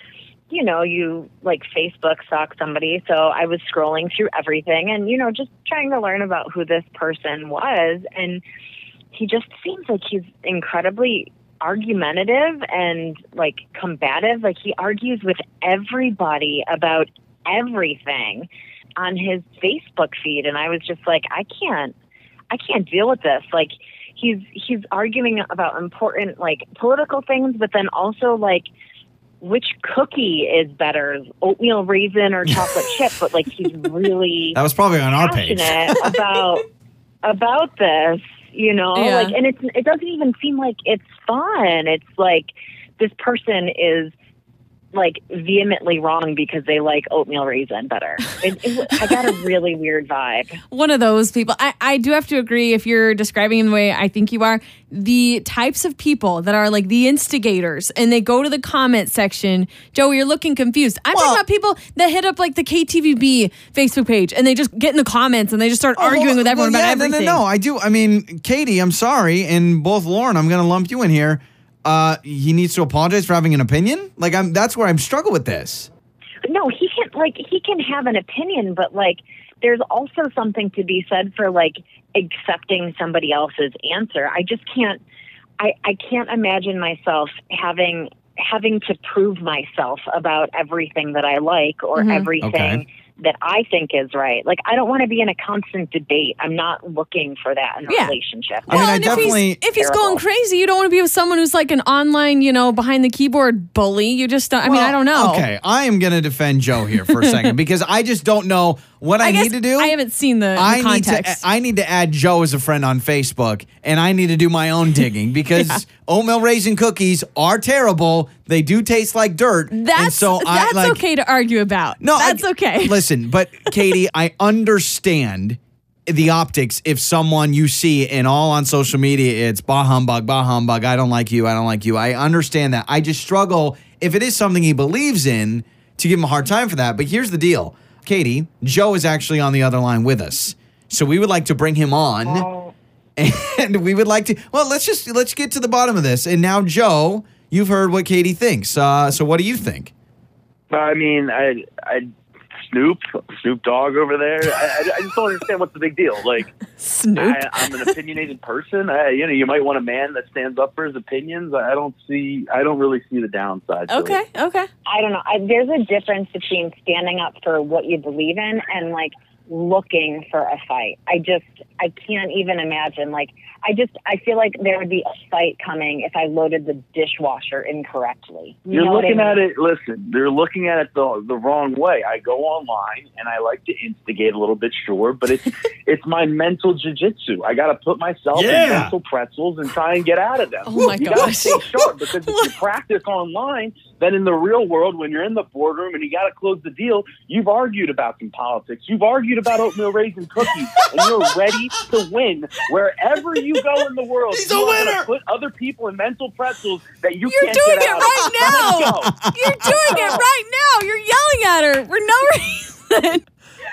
you know you like Facebook stalk somebody. So I was scrolling through everything, and you know just trying to learn about who this person was, and he just seems like he's incredibly argumentative and like combative. Like he argues with everybody about everything on his Facebook feed, and I was just like, I can't, I can't deal with this. Like he's he's arguing about important like political things, but then also like which cookie is better, oatmeal raisin or chocolate chip? But like he's really That was probably on our page. passionate about about this, you know, Yeah. like, and it's it doesn't even seem like it's fun. It's like this person is like vehemently wrong because they like oatmeal raisin better. It, it, I got a really weird vibe. One of those people. I, I do have to agree if you're describing him the way I think you are, the types of people that are like the instigators and they go to the comment section. Joey, you're looking confused. I'm Well- talking about people that hit up like the KTVB Facebook page and they just get in the comments and they just start oh, arguing Oh, with everyone well, about yeah, everything. No, no, no. I do. I mean, Katie, I'm sorry, and both Lauren, I'm going to lump you in here. Uh, he needs to apologize for having an opinion. Like, I'm. That's where I'm struggle with this. No, he can like he can have an opinion, but like there's also something to be said for like accepting somebody else's answer. I just can't I I can't imagine myself having having to prove myself about everything that I like or everything Okay. That I think is right. Like I don't want to be in a constant debate. I'm not looking for that in a Yeah. relationship. I mean, Well, I and definitely- if he's, if he's going crazy, you don't want to be with someone who's like an online, you know, behind the keyboard bully. You just don't. I mean, I don't know. Okay, I am going to defend Joe here for a second because I just don't know what I, I, need to do. I haven't seen the, the I need to context. I need to add Joe as a friend on Facebook, and I need to do my own digging because oatmeal raisin cookies are terrible. They do taste like dirt. and that's so I that's like, okay to argue about. No, I- that's okay. Listen, but Katie, I understand the optics if someone you see and all on social media it's bah humbug, bah humbug, I don't like you, I don't like you. I understand that. I just struggle if it is something he believes in to give him a hard time for that. But here's the deal. Katie, Joe is actually on the other line with us. So we would like to bring him on. And we would like to well, let's just let's get to the bottom of this. And now Joe, you've heard what Katie thinks. Uh, so what do you think? I mean, I, I, Snoop, Snoop Dogg over there. I, I, I just don't understand what's the big deal. Like, Snoop. I, I'm an opinionated person. I, you know, you might want a man that stands up for his opinions. I don't see. I don't really see the downside. to it. okay, okay. I don't know. I, there's a difference between standing up for what you believe in and like looking for a fight. I just I can't even imagine. Like I just I feel like there would be a fight coming if I loaded the dishwasher incorrectly. You You're know what I looking mean? at it. Listen, they're looking at it the the wrong way. I go online and I like to instigate a little bit, sure, but it's it's my mental jujitsu. I got to put myself Yeah. in mental pretzels and try and get out of them. Oh my you gotta gosh. stay sharp because if you practice online, then in the real world, when you're in the boardroom and you got to close the deal, you've argued about some politics. You've argued about oatmeal raisin cookies, and you're ready to win wherever you go in the world. He's a winner. Put other people in mental pretzels that you You're can't doing get it out right of. now. You're doing it right now. You're yelling at her for no reason.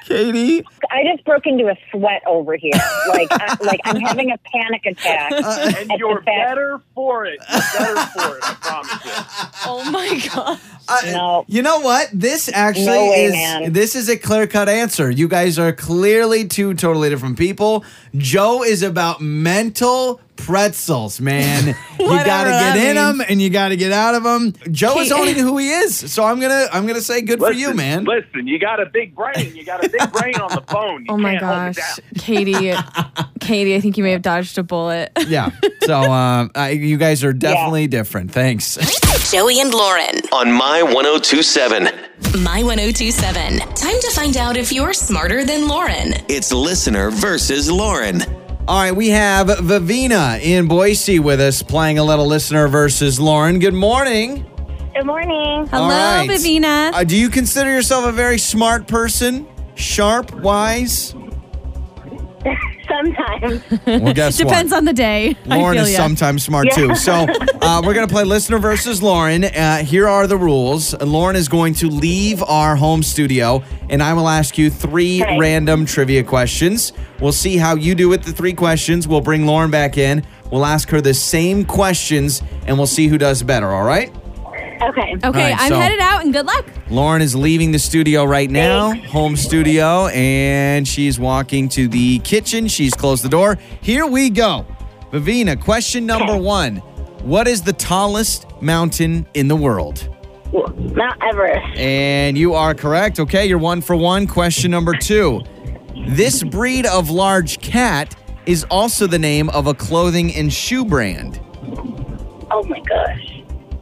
Katie. I just broke into a sweat over here. Like I, like I'm having a panic attack. Uh, and you're fact- better for it. You're better for it. I promise you. Oh my god. Uh, no. You know what? This actually No way, is man. this is a clear cut answer. You guys are clearly two totally different people. Joe is about mental pretzels, man. you got to get that in means. them and you got to get out of them. Joe is Kate- owning who he is, so I'm gonna I'm gonna say good for you, man. Listen, you got a big brain. You got a big brain on the phone. You Oh my can't gosh. Katie. Katie, I think you may have dodged a bullet. Yeah. So uh, I, you guys are definitely different. Thanks. Joey and Lauren. On My 1027. My 1027. Time to find out if you're smarter than Lauren. It's listener versus Lauren. All right, we have Vivina in Boise with us playing a little listener versus Lauren. Good morning. Good morning. Hello, All right. Vivina. Uh, do you consider yourself a very smart person? Sharp, wise? Sometimes. Well, guess Depends what? on the day. Lauren is ya. sometimes smart too. So uh, we're going to play listener versus Lauren. Uh, here are the rules. Lauren is going to leave our home studio, and I will ask you three Okay. random trivia questions. We'll see how you do with the three questions. We'll bring Lauren back in. We'll ask her the same questions, and we'll see who does better. All right? Okay. Okay, All right, I'm so- headed out and good luck. Lauren is leaving the studio right now, home studio, and she's walking to the kitchen. She's closed the door. Here we go. Vivina, question number one What is the tallest mountain in the world? Mount Everest. And you are correct. Okay, you're one for one. Question number two This breed of large cat is also the name of a clothing and shoe brand. Oh my gosh.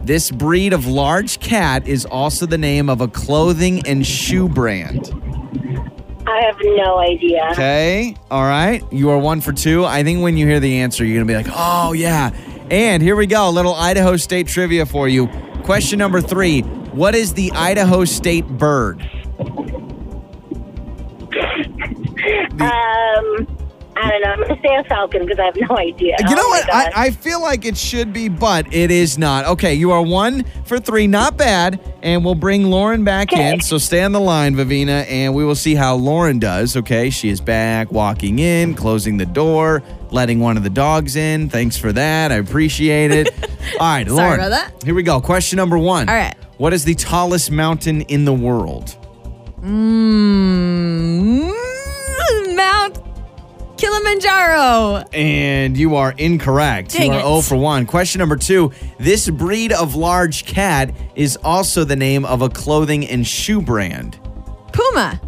This breed of large cat is also the name of a clothing and shoe brand. I have no idea. Okay. All right. You are one for two. I think when you hear the answer, you're going to be like, oh, yeah. And here we go. A little Idaho State trivia for you. Question number three What is the Idaho State bird? Um, I don't know. I'm going to say a falcon because I have no idea. You know Oh what? I. I feel like it should be, but it is not. Okay, you are one for three. Not bad. And we'll bring Lauren back Okay. in. So stay on the line, Vivina, and we will see how Lauren does. Okay, she is back, walking in, closing the door, letting one of the dogs in. Thanks for that. I appreciate it. All right, Lauren. about that. Here we go. Question number one. All right. What is the tallest mountain in the world? Mm, Mount Kilimanjaro. And you are incorrect. Dang you are it. 0 for 1. Question number two. This breed of large cat is also the name of a clothing and shoe brand. Puma.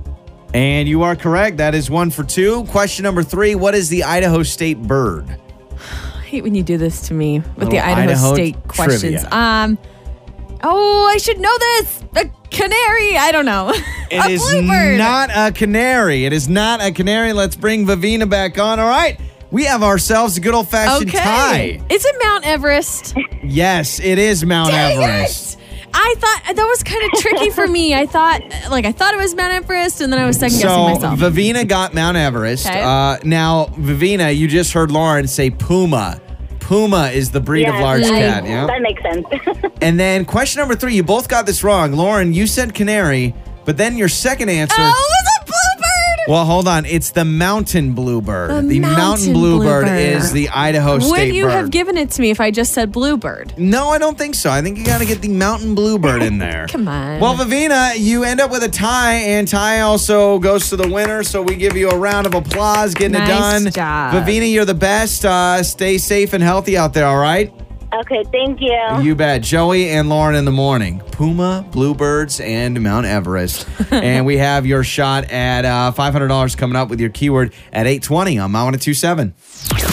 And you are correct. That is one for two. Question number three. What is the Idaho State bird? I hate when you do this to me with the Idaho, Idaho State trivia. questions. Um. Oh, I should know this. Canary. I don't know. It is bluebird. not a canary. It is not a canary. Let's bring Vivina back on. All right. We have ourselves a good old fashioned okay. tie. Is it Mount Everest? Yes, it is Mount Dang Everest. it! I thought that was kind of tricky for me. I thought, like, I thought it was Mount Everest, and then I was second guessing So myself. Vivina got Mount Everest. Okay. Uh, now, Vivina, you just heard Lauren say Puma. Puma is the breed of large I- cat. Yeah. That makes sense. And then question number three, you both got this wrong. Lauren, you said canary, but then your second answer. oh, Well, hold on. It's the mountain bluebird. The mountain, mountain bluebird, bluebird. is the Idaho state. Would you bird. have given it to me if I just said bluebird? no, I don't think so. I think you got to get the mountain bluebird in there. Come on. Well, Vivina, you end up with a tie, and tie also goes to the winner. So we give you a round of applause getting it Nice done. job. Vivina, you're the best. Uh, stay safe and healthy out there. All right. Okay, thank you. You bet. Joey and Lauren in the morning. Puma, Bluebirds, and Mount Everest. and we have your shot at uh, $500 coming up with your keyword at 820 on My 1027.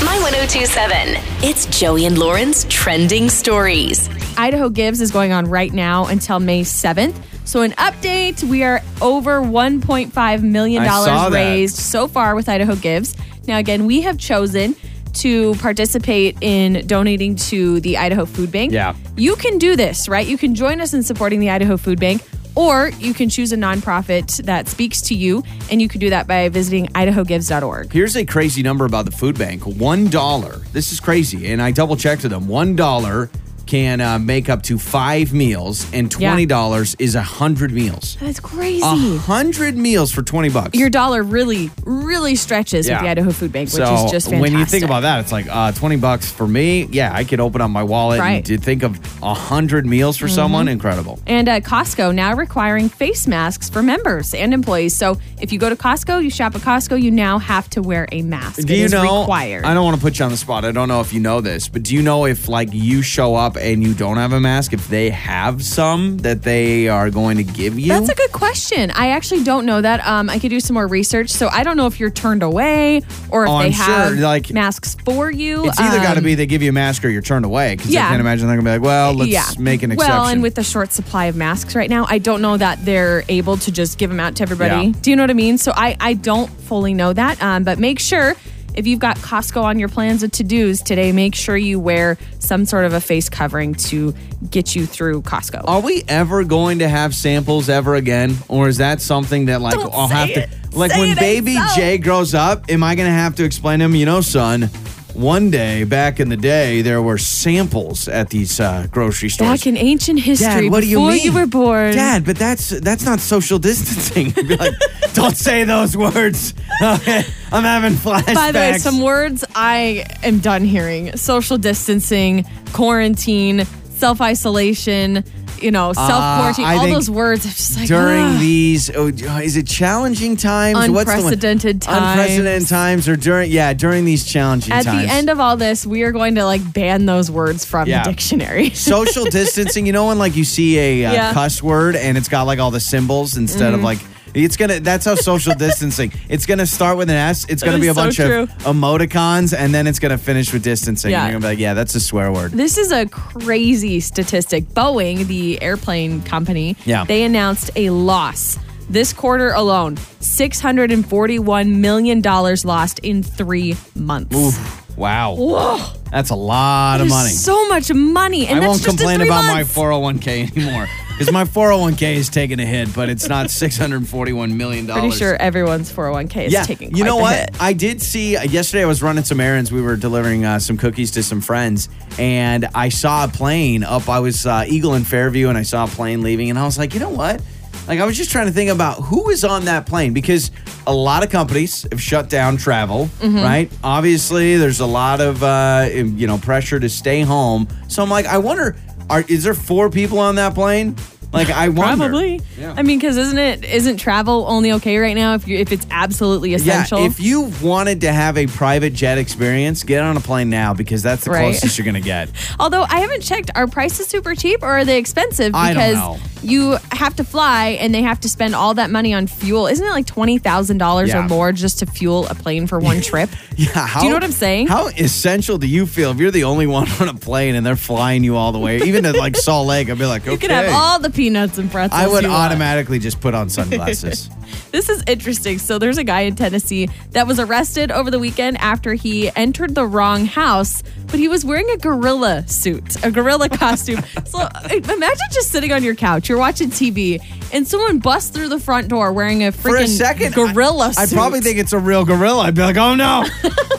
My 1027. It's Joey and Lauren's trending stories. Idaho Gives is going on right now until May 7th. So, an update we are over $1.5 million I saw that. raised so far with Idaho Gives. Now, again, we have chosen to participate in donating to the Idaho Food Bank. Yeah. You can do this, right? You can join us in supporting the Idaho Food Bank. Or you can choose a nonprofit that speaks to you, and you can do that by visiting idahogives.org. Here's a crazy number about the food bank $1. This is crazy. And I double checked with them. $1 can uh, make up to five meals, and $20 is a 100 meals. That's crazy. A hundred meals for 20 bucks. Your dollar really, really stretches with the Idaho Food Bank, which so is just fantastic. when you think about that, it's like uh, 20 bucks for me. Yeah, I could open up my wallet Right. and think of a hundred meals for someone. Incredible. And uh, Costco now requiring face masks for members and employees. So if you go to Costco, you shop at Costco, you now have to wear a mask. Do It you know? required. I don't want to put you on the spot. I don't know if you know this, but do you know if like you show up and you don't have a mask, if they have some that they are going to give you? That's a good question. I actually don't know that. Um, I could do some more research. So I don't know if you're turned away or if Oh, they I'm have sure, like- masks for you. it's either got to Um, be they give you a mask or you're turned away. Because Yeah. I can't imagine they're gonna be like, well, let's make an exception. Well, and with the short supply of masks right now, I don't know that they're able to just give them out to everybody. Yeah. Do you know what I mean? So I, I don't fully know that. Um, but make sure if you've got Costco on your plans of to dos today, make sure you wear some sort of a face covering to get you through Costco. Are we ever going to have samples ever again, or is that something that like Don't I'll have to like Say when baby so. Jay grows up? Am I going to have to explain to him? You know, son. One day back in the day, there were samples at these uh, grocery stores. Back in ancient history, Dad, what do you before mean? you were born. Dad, but that's that's not social distancing. Like, Don't say those words. Okay, I'm having flashbacks. By the way, some words I am done hearing: social distancing, quarantine, self isolation. You know, self quarantine, uh, all those words. Just like during these oh, is it challenging times What's the one? Unprecedented times. unprecedented times or during yeah during these challenging At times the end of all this, we are going to like ban those words from Yeah. the dictionary. social distancing you know when like you see a uh, Yeah. Mm-hmm. cuss word and it's got like all the symbols instead of like it's gonna that's how social distancing it's gonna start with an s it's gonna be a so bunch true. of emoticons and then it's gonna finish with distancing Yeah. and you're gonna be like yeah that's a swear word This is a crazy statistic. Boeing, the airplane company, Yeah. they announced a loss this quarter alone $641 million lost in three months. Oof, wow Whoa. that's a lot of money so much money. And I that's won't complain about months. my 401k anymore because my 401k is taking a hit but it's not 641 million dollars Pretty sure everyone's 401k is taking yeah, taking you know what? hit. I did see uh, yesterday. I was running some errands. We were delivering uh, some cookies to some friends, and I saw a plane up. I was uh, Eagle in Fairview, and I saw a plane leaving, and I was like, you know what? Like I was just trying to think about who is on that plane because a lot of companies have shut down travel, Mm-hmm. right? Obviously, there's a lot of uh, you know pressure to stay home. So I'm like, I wonder, are is there four people on that plane? Like I wonder. Probably. Yeah. I mean, because isn't it isn't travel only okay right now if you if it's absolutely essential? Yeah, if you wanted to have a private jet experience, get on a plane now because that's the Right. closest you're going to get. Although I haven't checked, are prices super cheap or are they expensive? I don't Because know. you have to fly and they have to spend all that money on fuel. Isn't it like twenty thousand dollars or more just to fuel a plane for one trip? Yeah, how, Do you know what I'm saying? How essential do you feel if you're the only one on a plane and they're flying you all the way, even to like Salt Lake? I'd be like, okay. You can have all the peanuts and pretzels. I would you want. automatically just put on sunglasses. This is interesting. So there's a guy in Tennessee that was arrested over the weekend after he entered the wrong house, but he was wearing a gorilla suit, a gorilla costume. so imagine just sitting on your couch, you're watching TV, and someone busts through the front door wearing a freaking For a second, gorilla I, suit. I'd probably think it's a real gorilla. I'd be like, oh no.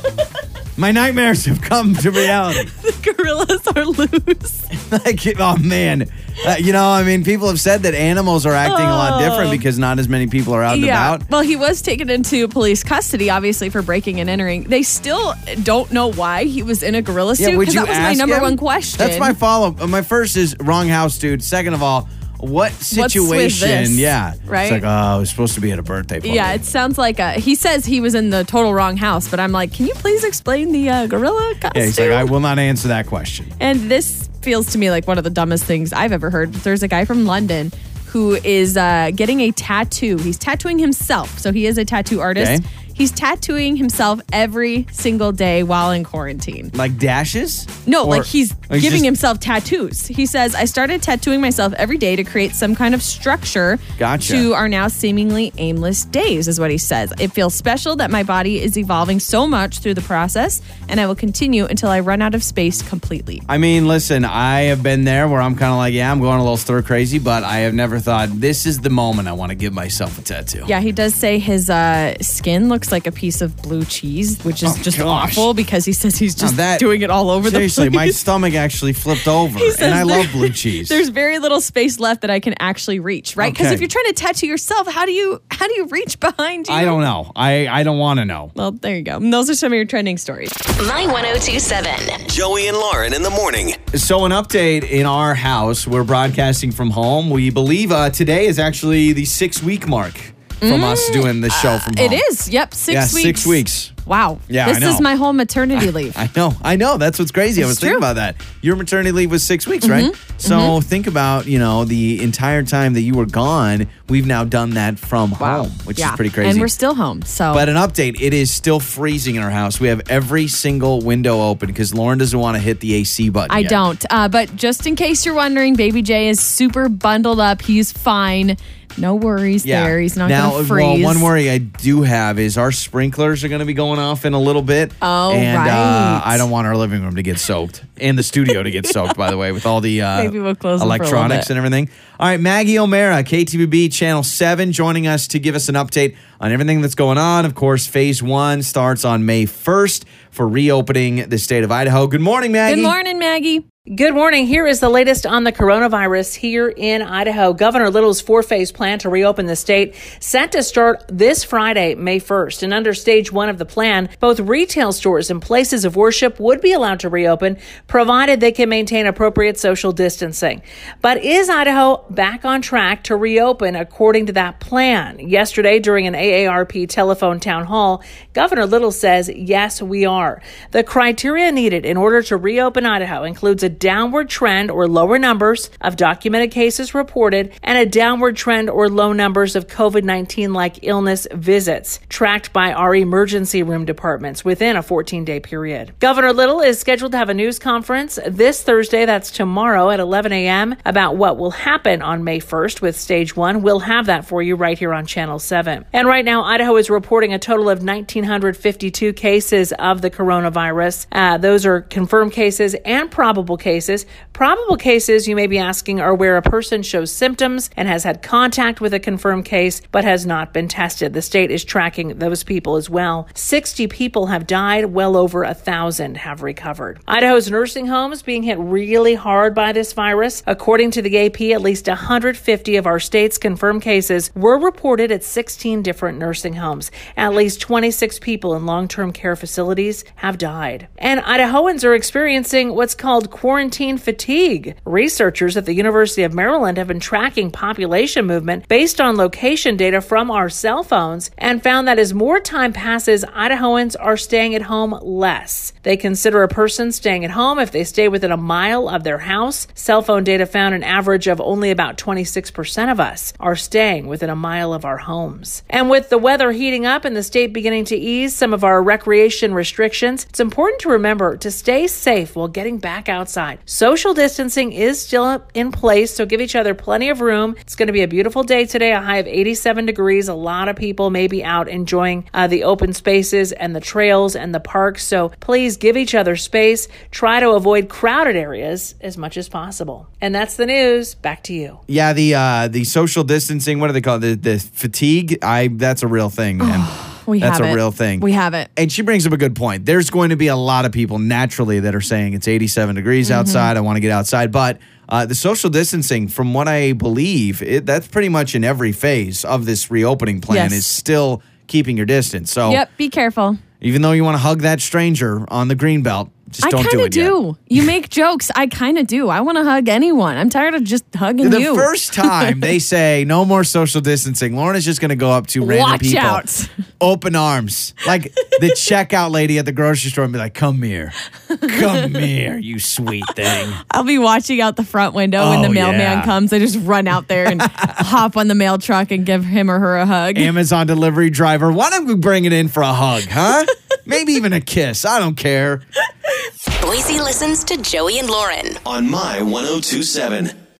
My nightmares have come to reality. The gorillas are loose. like, oh man, Uh, you know, I mean, people have said that animals are acting a lot different Oh. because not as many people are out and Yeah. about. Well, he was taken into police custody, obviously, for breaking and entering. They still don't know why he was in a gorilla suit Yeah, would because you that was my number him? one question. That's my follow. up. My first is wrong house, dude. Second of all, what situation? Yeah, Right? It's like, oh, I was supposed to be at a birthday party. Yeah, it sounds like a, he says he was in the total wrong house, but I'm like, can you please explain the uh, gorilla costume? Yeah, he's like, I will not answer that question. And this feels to me like one of the dumbest things I've ever heard. There's a guy from London who is uh, getting a tattoo. He's tattooing himself. So he is a tattoo artist. Okay. He's tattooing himself every single day while in quarantine. Like dashes? No, Or- like he's giving just- himself tattoos. He says, I started tattooing myself every day to create some kind of structure Gotcha. to our now seemingly aimless days, is what he says. It feels special that my body is evolving so much through the process, and I will continue until I run out of space completely. I mean, listen, I have been there where I'm kind of like, yeah, I'm going a little stir crazy, but I have never thought this is the moment I want to give myself a tattoo. Yeah, he does say his uh, skin looks like a piece of blue cheese, which is Oh, just gosh. awful because he says he's just that- doing it all over Seriously, the place. my stomach actually flipped over, and I love blue cheese. There's very little space left that I can actually reach, right? Because Okay. if you're trying to tattoo yourself, how do you how do you reach behind you? I don't know. I, I don't want to know. Well, there you go. And those are some of your trending stories. My 1027. Joey and Lauren in the morning. So, an update in our house. We're broadcasting from home. We believe uh, today is actually the six week mark from us doing the show from home. Mm. It is. Yep, six Yeah, weeks. six weeks. Wow. Yeah, This I is my whole maternity leave. I know, I know. That's what's crazy. I was It's thinking about that. Your maternity leave was six weeks, right? Mm-hmm. So think about you know the entire time that you were gone. We've now done that from home, which yeah. is pretty crazy. And we're still home. So But an update: it is still freezing in our house. We have every single window open because Lauren doesn't want to hit the AC button. I yet. don't. Uh, but just in case you're wondering, Baby J is super bundled up. He's fine. No worries there. He's not now, going to freeze. Well, one worry I do have is our sprinklers are going to be going off in a little bit. Oh, and uh, right. I don't want our living room to get soaked and the studio to get soaked. By the way, with all the uh, Maybe we'll close them for a little electronics and everything. All right, Maggie O'Mara, KTVB Channel Seven, joining us to give us an update on everything that's going on. Of course, Phase One starts on May first for reopening the state of Idaho. Good morning, Maggie. Good morning, Maggie. Good morning. Here is the latest on the coronavirus here in Idaho. Governor Little's four phase plan to reopen the state set to start this Friday, May 1st. And under stage one of the plan, both retail stores and places of worship would be allowed to reopen, provided they can maintain appropriate social distancing. But is Idaho back on track to reopen according to that plan? Yesterday, during an AARP telephone town hall, Governor Little says, yes, we are. The criteria needed in order to reopen Idaho includes a downward trend or lower numbers of documented cases reported and a downward trend or low numbers of COVID 19 like illness visits tracked by our emergency room departments within a 14 day period. Governor Little is scheduled to have a news conference this Thursday, that's tomorrow at 11 a.m., about what will happen on May 1st with stage one. We'll have that for you right here on Channel 7. And right now, Idaho is reporting a total of 1,952 cases of the coronavirus. Uh, those are confirmed cases and probable cases. Probable cases, you may be asking, are where a person shows symptoms and has had contact with a confirmed case but has not been tested. The state is tracking those people as well. 60 people have died, well over a thousand have recovered. Idaho's nursing homes being hit really hard by this virus. According to the AP, at least 150 of our state's confirmed cases were reported at 16 different nursing homes. At least 26 people in long term care facilities have died. And Idahoans are experiencing what's called quarantine fatigue. Researchers at the University of Maryland have been tracking population movement based on location data from our cell phones and found that as more time passes, Idahoans are staying at home less. They consider a person staying at home if they stay within a mile of their house. Cell phone data found an average of only about 26% of us are staying within a mile of our homes. And with the weather heating up and the state beginning to ease some of our recreation restrictions, it's important to remember to stay safe while getting back outside. Social distancing is still in place, so give each other plenty of room. It's going to be a beautiful day today, a high of 87 degrees. A lot of people may be out enjoying uh, the open spaces and the trails and the parks, so please give each other space. Try to avoid crowded areas as much as possible. And that's the news. Back to you. Yeah, the uh, the social distancing. What do they call it? The, the fatigue. I that's a real thing, man. We that's have a real thing. We have it. And she brings up a good point. There's going to be a lot of people naturally that are saying it's 87 degrees Mm-hmm. outside. I want to get outside. But uh, the social distancing, from what I believe, it, that's pretty much in every phase of this reopening plan Yes. is still keeping your distance. So Yep. Be careful. even though you want to hug that stranger on the green belt, Just I don't kind do of yet. do. You make jokes. I kind of do. I want to hug anyone. I'm tired of just hugging The you. first time they say no more social distancing, Lauren is just going to go up to random Watch people, out. open arms, like the checkout lady at the grocery store, and be like, "Come here, come here, you sweet thing." I'll be watching out the front window when the Oh, mailman yeah. comes. I just run out there and hop on the mail truck and give him or her a hug. Amazon delivery driver, why don't we bring it in for a hug, huh? Maybe even a kiss. I don't care. Boise listens to Joey and Lauren. On My 1027.